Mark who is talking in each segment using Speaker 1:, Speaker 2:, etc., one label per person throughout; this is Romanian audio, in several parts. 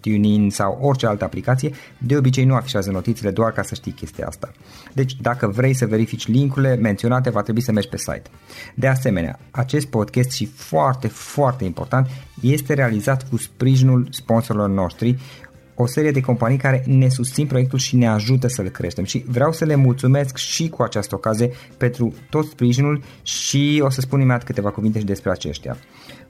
Speaker 1: TuneIn sau orice altă aplicație, de obicei nu afișează notițele doar ca să știi chestia asta. Deci dacă vrei să verifici linkurile menționate, va trebui să mergi pe site. De asemenea, acest podcast și foarte, foarte important, este realizat cu sprijinul sponsorilor noștri, o serie de companii care ne susțin proiectul și ne ajută să-l creștem și vreau să le mulțumesc și cu această ocazie pentru tot sprijinul și o să spun imediat câteva cuvinte și despre aceștia.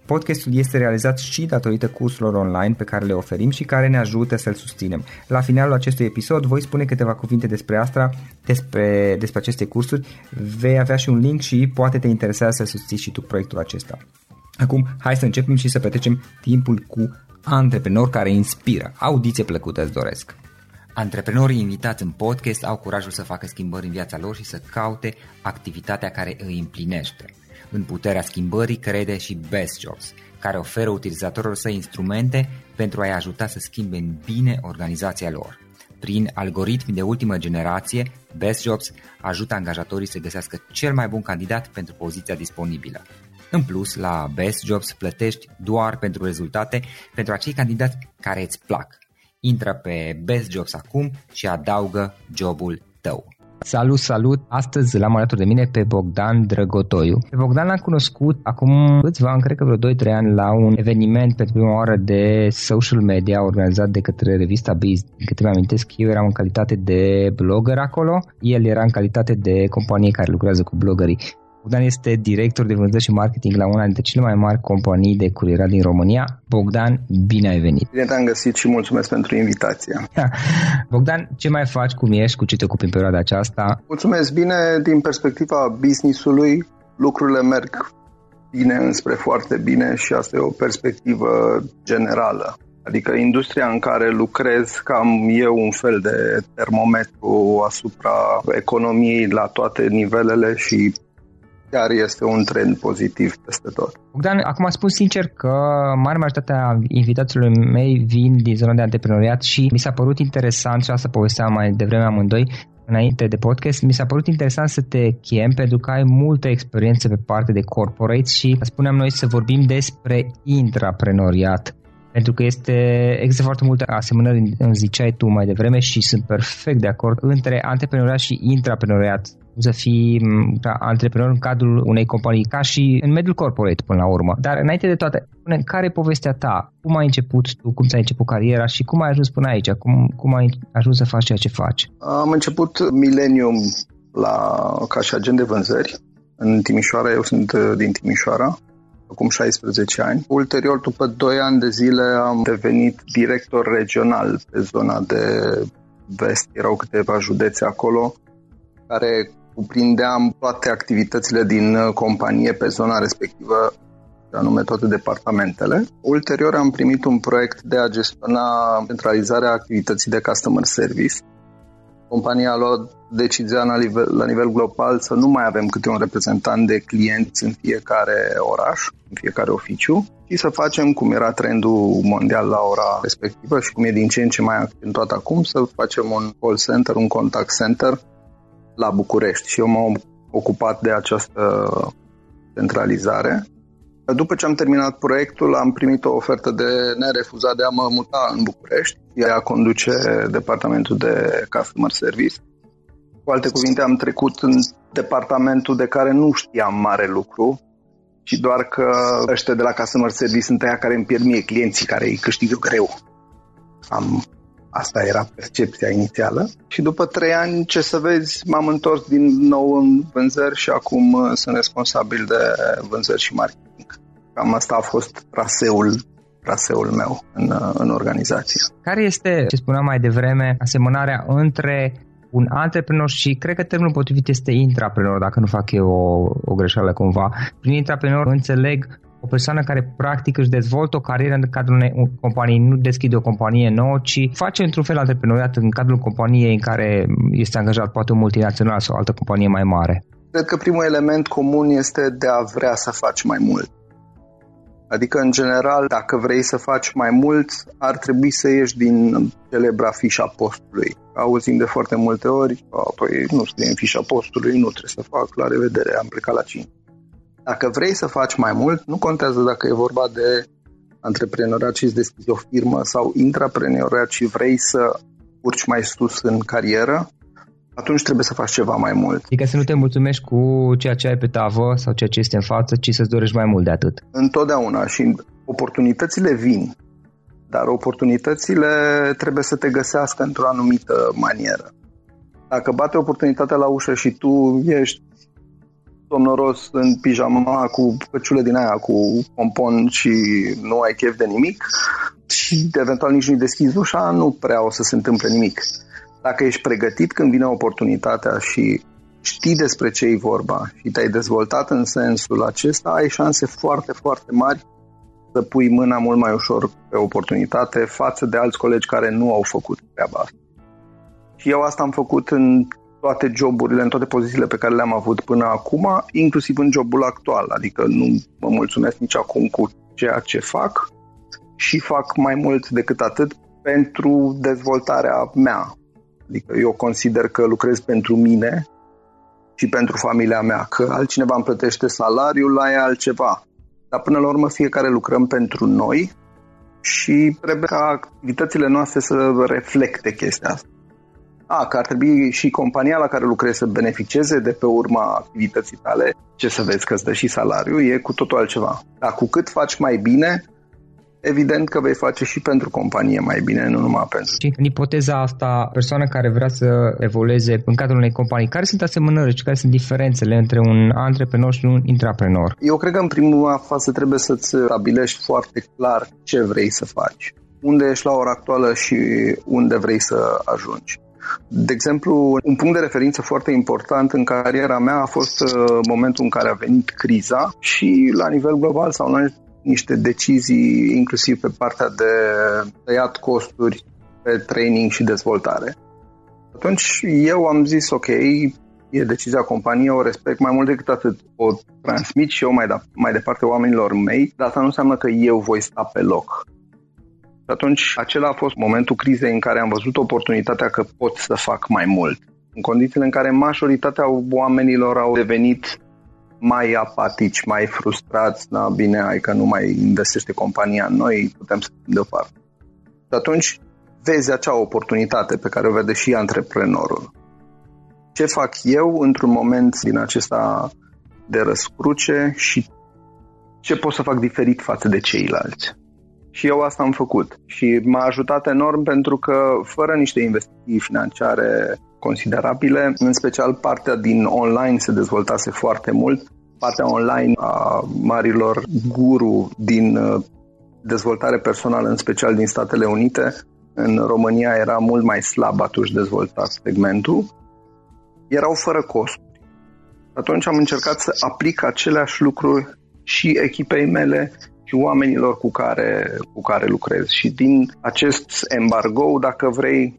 Speaker 1: Podcastul este realizat și datorită cursurilor online pe care le oferim și care ne ajută să-l susținem. La finalul acestui episod voi spune câteva cuvinte despre asta, despre, despre aceste cursuri, vei avea și un link și poate te interesează să susții și tu proiectul acesta. Acum, hai să începem și să petrecem timpul cu antreprenori care inspiră. Audiție plăcută îți doresc! Antreprenorii invitați în podcast au curajul să facă schimbări în viața lor și să caute activitatea care îi împlinește. În puterea schimbării crede și Best Jobs, care oferă utilizatorilor săi instrumente pentru a-i ajuta să schimbe în bine organizația lor. Prin algoritmi de ultimă generație, Best Jobs ajută angajatorii să găsească cel mai bun candidat pentru poziția disponibilă. În plus, la Best Jobs plătești doar pentru rezultate pentru acei candidați care îți plac. Intră pe Best Jobs acum și adaugă jobul tău. Salut, salut! Astăzi l-am alături de mine pe Bogdan Drăgotoiu. Pe Bogdan l-am cunoscut acum câțiva ani, cred că vreo 2-3 ani, la un eveniment pentru prima oară de social media organizat de către revista Biz. Din câte mi amintesc, eu eram în calitate de blogger acolo, el era în calitate de companie care lucrează cu bloggerii. Bogdan este director de vânzări și marketing la una dintre cele mai mari companii de curierat din România. Bogdan, bine ai venit!
Speaker 2: Bine te-am găsit și mulțumesc pentru invitație.
Speaker 1: Bogdan, ce mai faci, cum ești, cu ce te ocupi în perioada aceasta?
Speaker 2: Mulțumesc bine din perspectiva businessului. Lucrurile merg bine înspre foarte bine și asta e o perspectivă generală. Adică industria în care lucrez cam e un fel de termometru asupra economiei la toate nivelele și chiar este un trend pozitiv peste tot.
Speaker 1: Bogdan, acum spun sincer că mare majoritatea invitațiilor mei vin din zona de antreprenoriat și mi s-a părut interesant și asta povesteam mai devreme amândoi înainte de podcast, mi s-a părut interesant să te chem pentru că ai multă experiență pe partea de corporate și spuneam noi să vorbim despre intraprenoriat
Speaker 3: Pentru că este, există foarte multe asemănări, îmi ziceai tu mai devreme și sunt perfect de acord, între antreprenoriat și intraprenoriat să fii antreprenor în cadrul unei companii, ca și în mediul corporate până la urmă. Dar înainte de toate, spune care e povestea ta? Cum ai început tu? Cum ți-ai început cariera și cum ai ajuns până aici? Cum, cum ai ajuns să faci ceea ce faci?
Speaker 2: Am început Millennium la, ca și agent de vânzări în Timișoara. Eu sunt uh, din Timișoara acum 16 ani. Ulterior, după 2 ani de zile, am devenit director regional pe zona de vest. Erau câteva județe acolo care cuprindeam toate activitățile din uh, companie pe zona respectivă, anume toate departamentele. Ulterior am primit un proiect de a gestiona centralizarea activității de customer service. Compania a luat decizia la nivel, la nivel global să nu mai avem câte un reprezentant de clienți în fiecare oraș, în fiecare oficiu, și să facem, cum era trendul mondial la ora respectivă și cum e din ce în ce mai accentuat acum, să facem un call center, un contact center la București și eu m-am ocupat de această centralizare. După ce am terminat proiectul, am primit o ofertă de nerefuzat de a mă muta în București, ea a conduce departamentul de customer service. Cu alte cuvinte, am trecut în departamentul de care nu știam mare lucru, ci doar că ăștia de la customer service sunt aia care îmi pierd mie clienții, care îi câștigă greu. Am Asta era percepția inițială. Și după trei ani, ce să vezi, m-am întors din nou în vânzări și acum uh, sunt responsabil de vânzări și marketing. Cam asta a fost traseul traseul meu în, uh, în organizație.
Speaker 3: Care este, ce spuneam mai devreme, asemănarea între un antreprenor și cred că termenul potrivit este intraprenor, dacă nu fac eu o, o greșeală cumva. Prin intraprenor înțeleg o persoană care practic își dezvoltă o carieră în cadrul unei companii, nu deschide o companie nouă, ci face într-un fel antreprenoriat în cadrul companiei în care este angajat poate un multinațional sau o altă companie mai mare.
Speaker 2: Cred că primul element comun este de a vrea să faci mai mult. Adică, în general, dacă vrei să faci mai mult, ar trebui să ieși din celebra fișa postului. Auzim de foarte multe ori, păi nu scrie în fișa postului, nu trebuie să fac, la revedere, am plecat la 5. Dacă vrei să faci mai mult, nu contează dacă e vorba de antreprenoriat și îți deschizi o firmă sau intraprenoriat și vrei să urci mai sus în carieră, atunci trebuie să faci ceva mai mult.
Speaker 3: Adică să nu te mulțumești cu ceea ce ai pe tavă sau ceea ce este în față, ci să-ți dorești mai mult de atât.
Speaker 2: Întotdeauna și oportunitățile vin, dar oportunitățile trebuie să te găsească într-o anumită manieră. Dacă bate oportunitatea la ușă și tu ești somnoros în pijama cu căciulă din aia cu pompon și nu ai chef de nimic și eventual nici nu-i deschizi ușa, nu prea o să se întâmple nimic. Dacă ești pregătit când vine oportunitatea și știi despre ce e vorba și te-ai dezvoltat în sensul acesta, ai șanse foarte, foarte mari să pui mâna mult mai ușor pe oportunitate față de alți colegi care nu au făcut treaba asta. Și eu asta am făcut în toate joburile, în toate pozițiile pe care le-am avut până acum, inclusiv în jobul actual. Adică nu mă mulțumesc nici acum cu ceea ce fac și fac mai mult decât atât pentru dezvoltarea mea. Adică eu consider că lucrez pentru mine și pentru familia mea, că altcineva îmi plătește salariul, la e altceva. Dar până la urmă fiecare lucrăm pentru noi și trebuie ca activitățile noastre să reflecte chestia asta a, că ar trebui și compania la care lucrezi să beneficieze de pe urma activității tale, ce să vezi că îți dă și salariu, e cu totul altceva. Dar cu cât faci mai bine, evident că vei face și pentru companie mai bine, nu numai pentru.
Speaker 3: Și în ipoteza asta, persoana care vrea să evolueze în cadrul unei companii, care sunt asemănările și care sunt diferențele între un antreprenor și un intraprenor?
Speaker 2: Eu cred că în prima fază trebuie să-ți stabilești foarte clar ce vrei să faci unde ești la ora actuală și unde vrei să ajungi. De exemplu, un punct de referință foarte important în cariera mea a fost uh, momentul în care a venit criza și la nivel global s-au luat niște decizii inclusiv pe partea de tăiat costuri pe training și dezvoltare. Atunci eu am zis, ok, e decizia companiei, o respect mai mult decât atât. O transmit și eu mai, da, mai departe oamenilor mei, dar asta nu înseamnă că eu voi sta pe loc. Și atunci acela a fost momentul crizei în care am văzut oportunitatea că pot să fac mai mult. În condițiile în care majoritatea oamenilor au devenit mai apatici, mai frustrați, na bine, hai că nu mai investește compania în noi, putem să fim deoparte. Și atunci vezi acea oportunitate pe care o vede și antreprenorul. Ce fac eu într-un moment din acesta de răscruce și ce pot să fac diferit față de ceilalți. Și eu asta am făcut. Și m-a ajutat enorm pentru că fără niște investiții financiare considerabile, în special partea din online se dezvoltase foarte mult. Partea online a marilor guru din uh, dezvoltare personală, în special din Statele Unite, în România era mult mai slab atunci dezvoltat segmentul, erau fără costuri. Atunci am încercat să aplic aceleași lucruri și echipei mele și oamenilor cu care, cu care lucrez. Și din acest embargo, dacă vrei,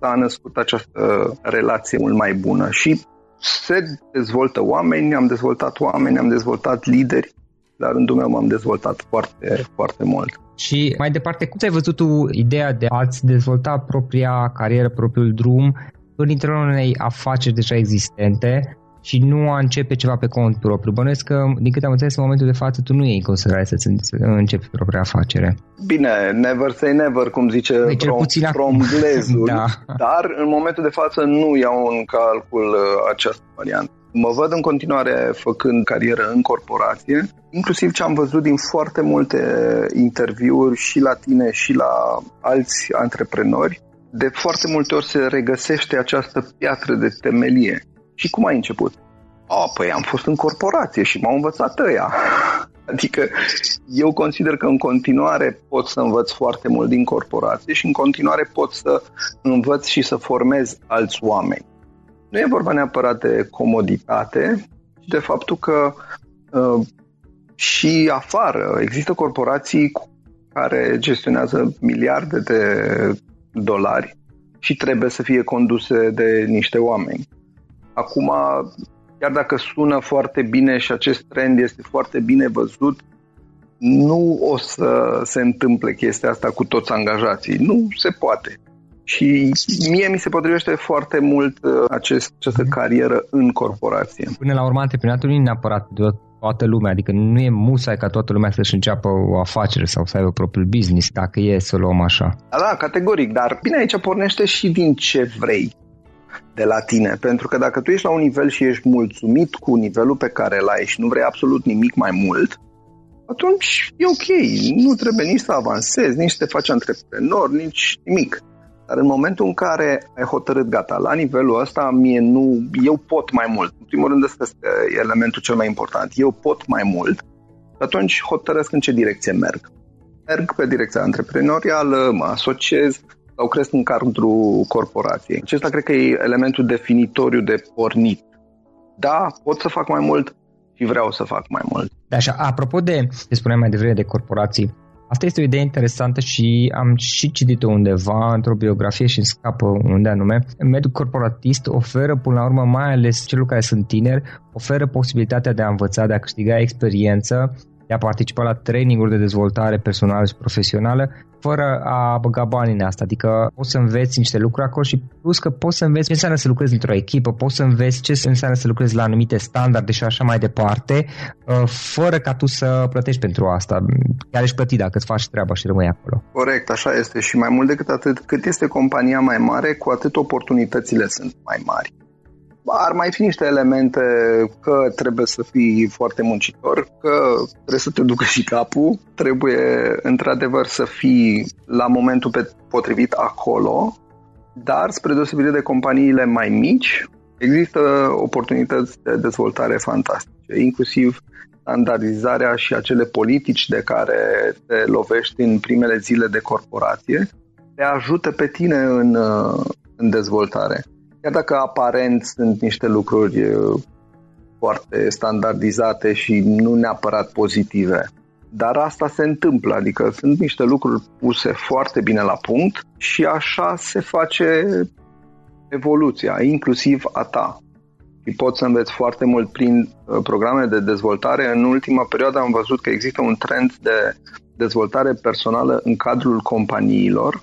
Speaker 2: s-a născut această relație mult mai bună. Și se dezvoltă oameni, am dezvoltat oameni, am dezvoltat lideri, la rândul meu m-am dezvoltat foarte, foarte mult.
Speaker 3: Și mai departe, cum ți-ai văzut tu ideea de a-ți dezvolta propria carieră, propriul drum în interiorul unei afaceri deja existente și nu a începe ceva pe cont propriu. Bănuiesc că, din câte am înțeles, în momentul de față, tu nu iei în considerare să începi propria afacere.
Speaker 2: Bine, never say never, cum zice deci, from, from glezul, da. dar în momentul de față nu iau în calcul uh, această variantă. Mă văd în continuare făcând carieră în corporație, inclusiv ce am văzut din foarte multe interviuri și la tine și la alți antreprenori. De foarte multe ori se regăsește această piatră de temelie. Și cum ai început? A, păi am fost în corporație și m-au învățat ăia. Adică eu consider că în continuare pot să învăț foarte mult din corporație și în continuare pot să învăț și să formez alți oameni. Nu e vorba neapărat de comoditate, ci de faptul că uh, și afară există corporații care gestionează miliarde de dolari și trebuie să fie conduse de niște oameni. Acum, chiar dacă sună foarte bine și acest trend este foarte bine văzut, nu o să se întâmple chestia asta cu toți angajații. Nu se poate. Și mie mi se potrivește foarte mult uh, acest, această mhm. carieră în corporație.
Speaker 3: Până la urmă, antreprenatul nu e neapărat de toată lumea, adică nu e musai ca toată lumea să-și înceapă o afacere sau să aibă propriul business, dacă e să luăm așa.
Speaker 2: Da, da, categoric, dar bine, aici pornește și din ce vrei de la tine, pentru că dacă tu ești la un nivel și ești mulțumit cu nivelul pe care îl ai și nu vrei absolut nimic mai mult, atunci e ok, nu trebuie nici să avansezi, nici să te faci antreprenor, nici nimic. Dar în momentul în care ai hotărât, gata, la nivelul ăsta, mie nu, eu pot mai mult. În primul rând, ăsta este elementul cel mai important. Eu pot mai mult, atunci hotărăsc în ce direcție merg. Merg pe direcția antreprenorială, mă asociez sau cresc în cadrul corporației. Acesta cred că e elementul definitoriu de pornit. Da, pot să fac mai mult și vreau să fac mai mult.
Speaker 3: Da, așa, apropo de, ce spuneam mai devreme de corporații, Asta este o idee interesantă și am și citit-o undeva într-o biografie și îmi scapă unde anume. Mediul corporatist oferă până la urmă, mai ales celor care sunt tineri, oferă posibilitatea de a învăța, de a câștiga experiență de a participa la traininguri de dezvoltare personală și profesională fără a băga bani în asta. Adică poți să înveți niște lucruri acolo și plus că poți să înveți ce înseamnă să lucrezi într-o echipă, poți să înveți ce înseamnă să lucrezi la anumite standarde și așa mai departe, uh, fără ca tu să plătești pentru asta. Chiar ești plătit dacă îți faci treaba și rămâi acolo.
Speaker 2: Corect, așa este. Și mai mult decât atât, cât este compania mai mare, cu atât oportunitățile sunt mai mari ar mai fi niște elemente că trebuie să fii foarte muncitor, că trebuie să te ducă și capul, trebuie într-adevăr să fii la momentul potrivit acolo, dar spre deosebire de companiile mai mici, există oportunități de dezvoltare fantastice, inclusiv standardizarea și acele politici de care te lovești în primele zile de corporație, te ajută pe tine în, în dezvoltare. Chiar dacă aparent sunt niște lucruri foarte standardizate și nu neapărat pozitive. Dar asta se întâmplă, adică sunt niște lucruri puse foarte bine la punct și așa se face evoluția, inclusiv a ta. Și poți să înveți foarte mult prin programe de dezvoltare. În ultima perioadă am văzut că există un trend de dezvoltare personală în cadrul companiilor,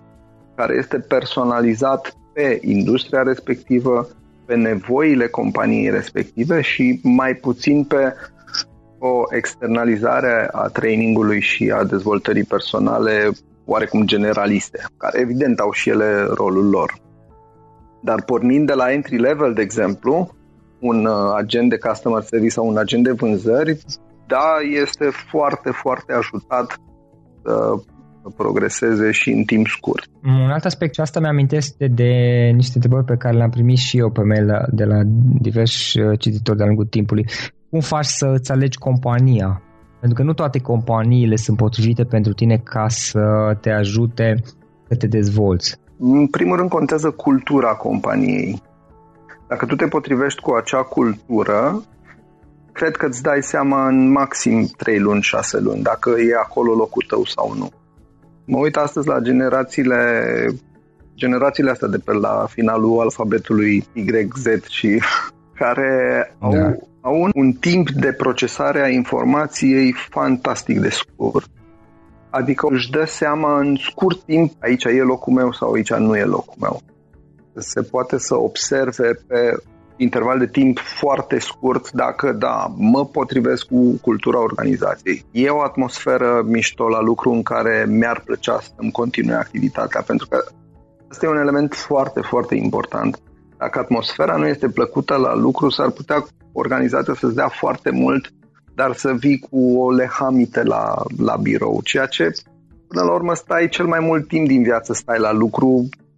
Speaker 2: care este personalizat pe industria respectivă, pe pe nevoile companiei respective și mai puțin pe o externalizare a trainingului și a dezvoltării personale oarecum generaliste, care evident au și ele rolul lor. Dar pornind de la entry level, de exemplu, un uh, agent de customer service sau un agent de vânzări, da, este foarte, foarte ajutat să progreseze și în timp scurt.
Speaker 1: Un alt aspect, și asta mi-amintesc de, de niște întrebări pe care le-am primit și eu pe mail de la diversi uh, cititori de-a lungul timpului. Cum faci să îți alegi compania? Pentru că nu toate companiile sunt potrivite pentru tine ca să te ajute să te dezvolți.
Speaker 2: În primul rând contează cultura companiei. Dacă tu te potrivești cu acea cultură, cred că îți dai seama în maxim 3 luni, 6 luni, dacă e acolo locul tău sau nu. Mă uit astăzi la generațiile generațiile astea de pe la finalul alfabetului YZ și care da. au, au un, un timp de procesare a informației fantastic de scurt. Adică își dă seama în scurt timp aici e locul meu sau aici nu e locul meu. Se poate să observe pe interval de timp foarte scurt dacă, da, mă potrivesc cu cultura organizației. E o atmosferă mișto la lucru în care mi-ar plăcea să-mi continue activitatea, pentru că Asta e un element foarte, foarte important. Dacă atmosfera nu este plăcută la lucru, s-ar putea organizația să-ți dea foarte mult, dar să vii cu o lehamite la, la birou, ceea ce până la urmă stai cel mai mult timp din viață, stai la lucru,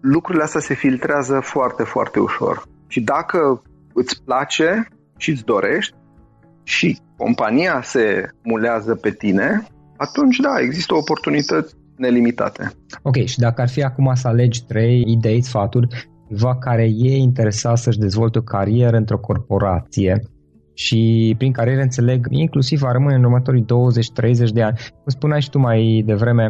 Speaker 2: lucrurile astea se filtrează foarte, foarte ușor. Și dacă îți place și îți dorești și compania se mulează pe tine, atunci da, există oportunități nelimitate.
Speaker 1: Ok, și dacă ar fi acum să alegi trei idei, sfaturi, va care e interesat să-și dezvolte o carieră într-o corporație și prin carieră înțeleg inclusiv va rămâne în următorii 20-30 de ani. Cum spuneai și tu mai devreme,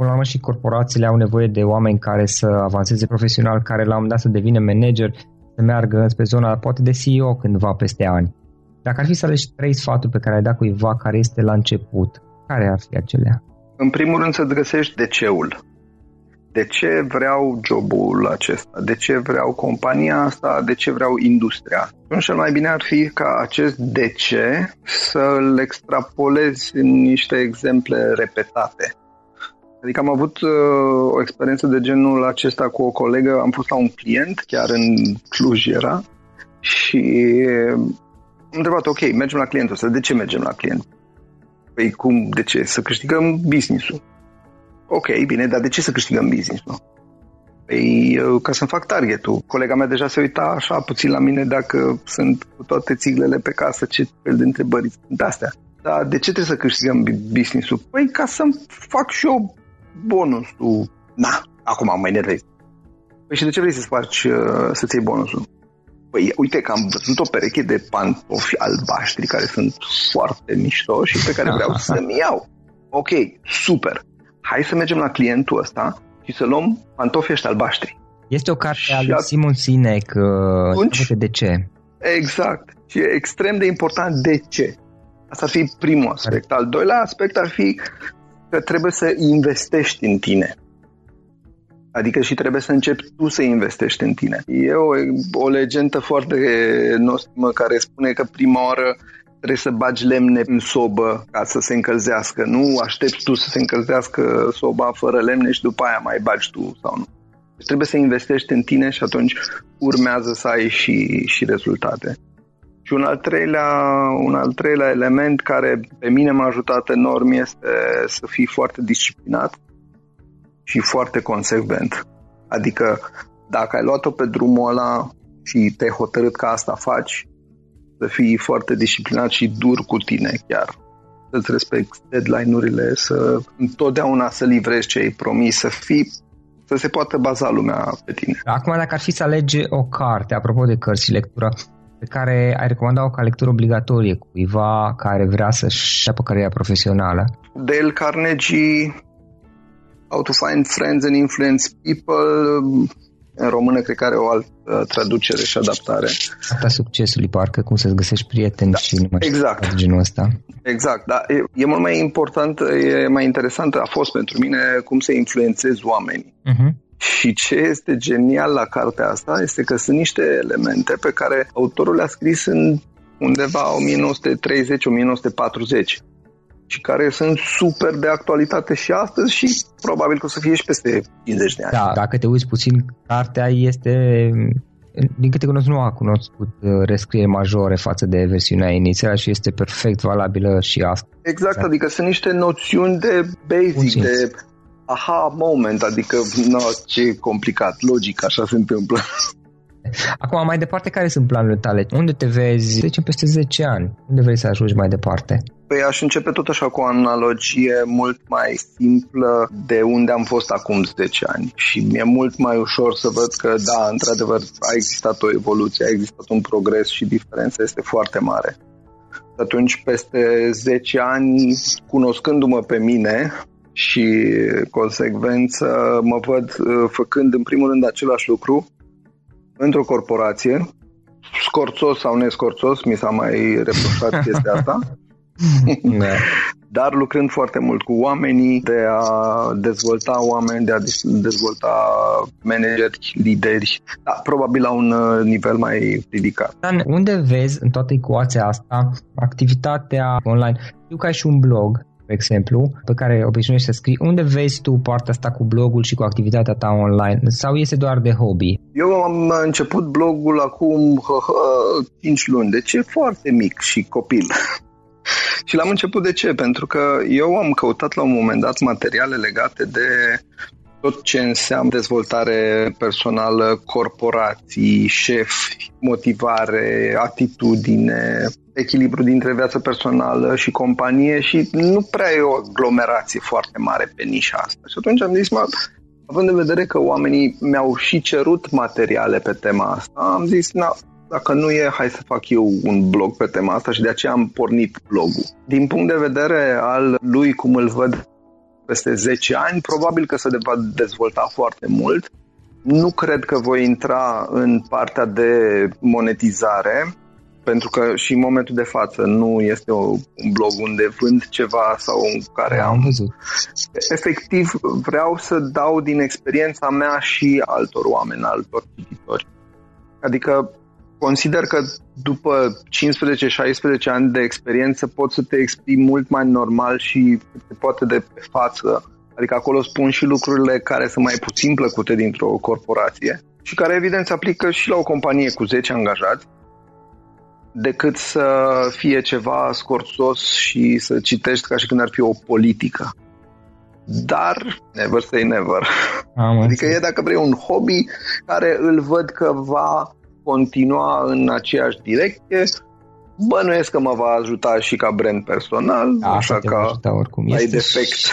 Speaker 1: până la urmă și corporațiile au nevoie de oameni care să avanseze profesional, care la un moment dat să devină manager, să meargă spre zona poate de CEO cândva peste ani. Dacă ar fi să alegi trei sfaturi pe care ai dat cuiva care este la început, care ar fi acelea?
Speaker 2: În primul rând să-ți găsești de ceul. De ce vreau jobul acesta? De ce vreau compania asta? De ce vreau industria? Atunci cel mai bine ar fi ca acest de ce să-l extrapolezi în niște exemple repetate. Adică am avut uh, o experiență de genul acesta cu o colegă, am fost la un client, chiar în Cluj era, și am întrebat, ok, mergem la clientul ăsta, de ce mergem la client? Păi cum, de ce? Să câștigăm business-ul. Ok, bine, dar de ce să câștigăm business-ul? Păi uh, ca să-mi fac targetul. Colega mea deja se uita așa puțin la mine dacă sunt cu toate țiglele pe casă, ce fel de întrebări sunt astea. Dar de ce trebuie să câștigăm business-ul? Păi ca să-mi fac și eu bonusul. Na, acum mă enervez. Păi și de ce vrei să-ți faci, uh, să-ți iei bonusul? Păi uite că am văzut o pereche de pantofi albaștri care sunt foarte mișto și pe care vreau să-mi iau. Ok, super. Hai să mergem la clientul ăsta și să luăm pantofii ăștia albaștri.
Speaker 1: Este o carte a lui Simon Sinek, uh, de ce.
Speaker 2: Exact. Și e extrem de important de ce. Asta ar fi primul aspect. Al doilea aspect ar fi că trebuie să investești în tine. Adică și trebuie să începi tu să investești în tine. E o, o legendă foarte nostimă care spune că prima oară trebuie să bagi lemne în sobă ca să se încălzească. Nu aștepți tu să se încălzească soba fără lemne și după aia mai bagi tu sau nu. Deci trebuie să investești în tine și atunci urmează să ai și, și rezultate. Și un al treilea, un al treilea element care pe mine m-a ajutat enorm este să fii foarte disciplinat și foarte consecvent. Adică dacă ai luat-o pe drumul ăla și te-ai hotărât că asta faci, să fii foarte disciplinat și dur cu tine chiar. Să-ți respecti deadline-urile, să întotdeauna să livrezi ce ai promis, să fii să se poată baza lumea pe tine.
Speaker 3: Acum, dacă ar fi să alege o carte, apropo de cărți și lectură, pe care ai recomanda-o ca lectură obligatorie cuiva care vrea să-și aibă cariera profesională?
Speaker 2: Dale Carnegie, How to Find Friends and Influence People, în română cred că are o altă traducere și adaptare.
Speaker 3: Asta succesului, parcă cum să-ți găsești prieteni da, și nu mai
Speaker 2: exact.
Speaker 3: genul ăsta.
Speaker 2: Exact, da. E, e mult mai important, e mai interesant a fost pentru mine cum să influențezi oamenii. Uh-huh. Și ce este genial la cartea asta este că sunt niște elemente pe care autorul le-a scris în undeva 1930-1940 și care sunt super de actualitate și astăzi și probabil că o să fie și peste 50 de ani.
Speaker 3: Da, dacă te uiți puțin, cartea este din câte cunosc, nu a cunoscut uh, rescrieri majore față de versiunea inițială și este perfect valabilă și asta.
Speaker 2: Exact, exact. adică sunt niște noțiuni de basic, de aha moment, adică no, ce complicat, logic, așa se întâmplă.
Speaker 3: Acum, mai departe, care sunt planurile tale? Unde te vezi, zicem, peste 10 ani? Unde vrei să ajungi mai departe?
Speaker 2: Păi aș începe tot așa cu o analogie mult mai simplă de unde am fost acum 10 ani și mi-e mult mai ușor să văd că da, într-adevăr a existat o evoluție, a existat un progres și diferența este foarte mare. Atunci, peste 10 ani, cunoscându-mă pe mine și consecvență, mă văd uh, făcând în primul rând același lucru într-o corporație, scorțos sau nescorțos, mi s-a mai reproșat chestia asta, da. dar lucrând foarte mult cu oamenii, de a dezvolta oameni, de a dezvolta manageri, lideri, da, probabil la un uh, nivel mai ridicat.
Speaker 3: Dan, unde vezi în toată ecuația asta activitatea online? Știu că ai și un blog de exemplu, pe care obișnuiești să scrii, unde vezi tu partea asta cu blogul și cu activitatea ta online? Sau este doar de hobby?
Speaker 2: Eu am început blogul acum hă, hă, 5 luni, deci e foarte mic și copil. și l-am început de ce? Pentru că eu am căutat la un moment dat materiale legate de tot ce înseamnă dezvoltare personală, corporații, șefi, motivare, atitudine, echilibru dintre viața personală și companie și nu prea e o aglomerație foarte mare pe nișa asta. Și atunci am zis, mă, având în vedere că oamenii mi-au și cerut materiale pe tema asta, am zis, na, dacă nu e, hai să fac eu un blog pe tema asta și de aceea am pornit blogul. Din punct de vedere al lui, cum îl văd peste 10 ani, probabil că se va dezvolta foarte mult. Nu cred că voi intra în partea de monetizare, pentru că și în momentul de față nu este o, un blog unde vând ceva sau în care
Speaker 3: da, am... am văzut.
Speaker 2: Efectiv, vreau să dau din experiența mea și altor oameni, altor cititori. Adică consider că după 15-16 ani de experiență poți să te exprimi mult mai normal și te poate de pe față. Adică acolo spun și lucrurile care sunt mai puțin plăcute dintr-o corporație și care evident se aplică și la o companie cu 10 angajați decât să fie ceva scorțos și să citești ca și când ar fi o politică. Dar, never say never.
Speaker 3: Am
Speaker 2: adică e, dacă vrei, un hobby care îl văd că va continua în aceeași direcție. Bănuiesc că mă va ajuta și ca brand personal,
Speaker 3: da,
Speaker 2: așa
Speaker 3: că ajuta
Speaker 2: oricum. ai este defect. Și,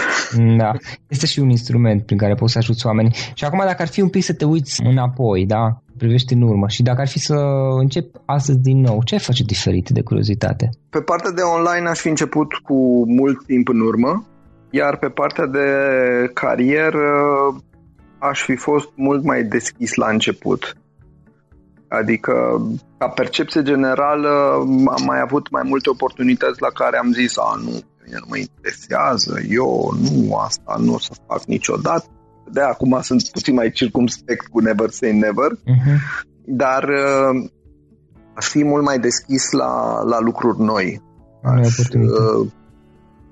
Speaker 3: da, este și un instrument prin care poți să ajuți oamenii. Și acum dacă ar fi un pic să te uiți înapoi, da, privești în urmă și dacă ar fi să încep astăzi din nou, ce ai face diferit de curiozitate?
Speaker 2: Pe partea de online aș fi început cu mult timp în urmă, iar pe partea de carieră aș fi fost mult mai deschis la început. Adică, ca percepție generală, am mai avut mai multe oportunități la care am zis, a, nu, nu mă interesează, eu nu, asta nu o să fac niciodată. De acum sunt puțin mai circumspect cu Never Say Never, uh-huh. dar uh, aș fi mult mai deschis la, la lucruri noi. Aș uh,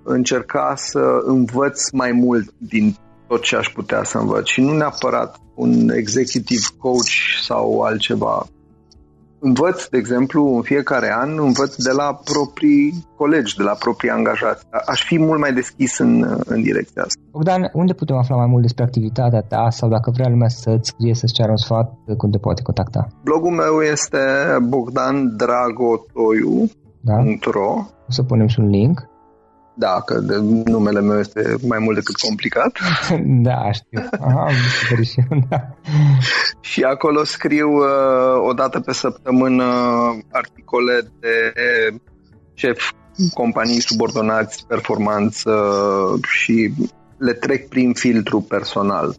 Speaker 2: încerca să învăț mai mult din tot ce aș putea să învăț și nu neapărat un executive coach sau altceva. învăț, de exemplu, în fiecare an, învăț de la proprii colegi, de la proprii angajați. Aș fi mult mai deschis în, în direcția asta.
Speaker 1: Bogdan, unde putem afla mai mult despre activitatea ta sau dacă vrea lumea să-ți scrie, să-ți ceară un sfat, cum te poate contacta?
Speaker 2: Blogul meu este bogdandragotoiu.ro da?
Speaker 1: O să punem și un link.
Speaker 2: Da, că de numele meu este mai mult decât complicat.
Speaker 1: da, știu. Aha, și eu, da.
Speaker 2: Și acolo scriu uh, o dată pe săptămână articole de șef companii subordonați, performanță și le trec prin filtru personal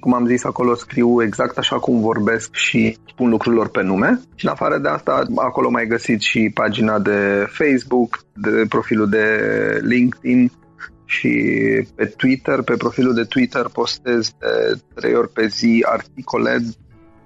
Speaker 2: cum am zis, acolo scriu exact așa cum vorbesc și spun lucrurilor pe nume. Și în afară de asta, acolo mai găsiți și pagina de Facebook, de profilul de LinkedIn și pe Twitter. Pe profilul de Twitter postez de trei ori pe zi articole,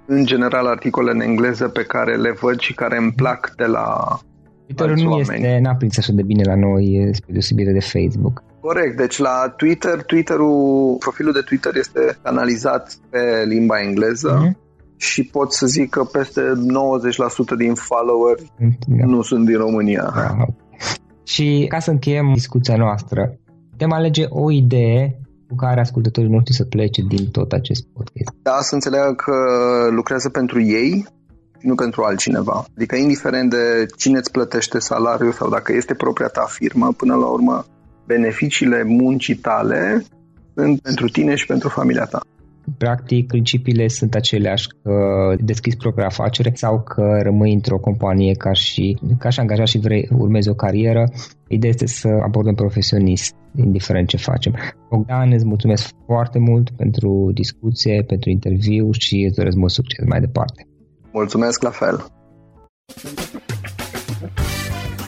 Speaker 2: în general articole în engleză pe care le văd și care îmi plac de la
Speaker 1: Twitter nu oameni. este, n-a prins așa de bine la noi, spre deosebire de Facebook.
Speaker 2: Corect, deci la Twitter, Twitterul, profilul de Twitter este analizat pe limba engleză mm-hmm. și pot să zic că peste 90% din follower da. nu sunt din România. Da.
Speaker 1: Și ca să încheiem discuția noastră, putem alege o idee cu care ascultătorii noștri să plece din tot acest podcast.
Speaker 2: Da, să înțeleagă că lucrează pentru ei nu pentru altcineva. Adică indiferent de cine îți plătește salariul sau dacă este propria ta firmă, până la urmă beneficiile muncii tale sunt pentru tine și pentru familia ta.
Speaker 1: Practic, principiile sunt aceleași că deschizi propria afacere sau că rămâi într-o companie ca și, ca și angajat și vrei urmezi o carieră. Ideea este să abordăm profesionist, indiferent ce facem. Bogdan, îți mulțumesc foarte mult pentru discuție, pentru interviu și îți doresc mult succes mai departe.
Speaker 2: Mulțumesc la fel!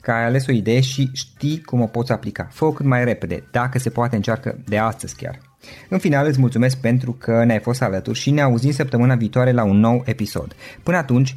Speaker 1: că ai ales o idee și știi cum o poți aplica. Fă-o cât mai repede, dacă se poate încearcă de astăzi chiar. În final îți mulțumesc pentru că ne-ai fost alături și ne auzim săptămâna viitoare la un nou episod. Până atunci,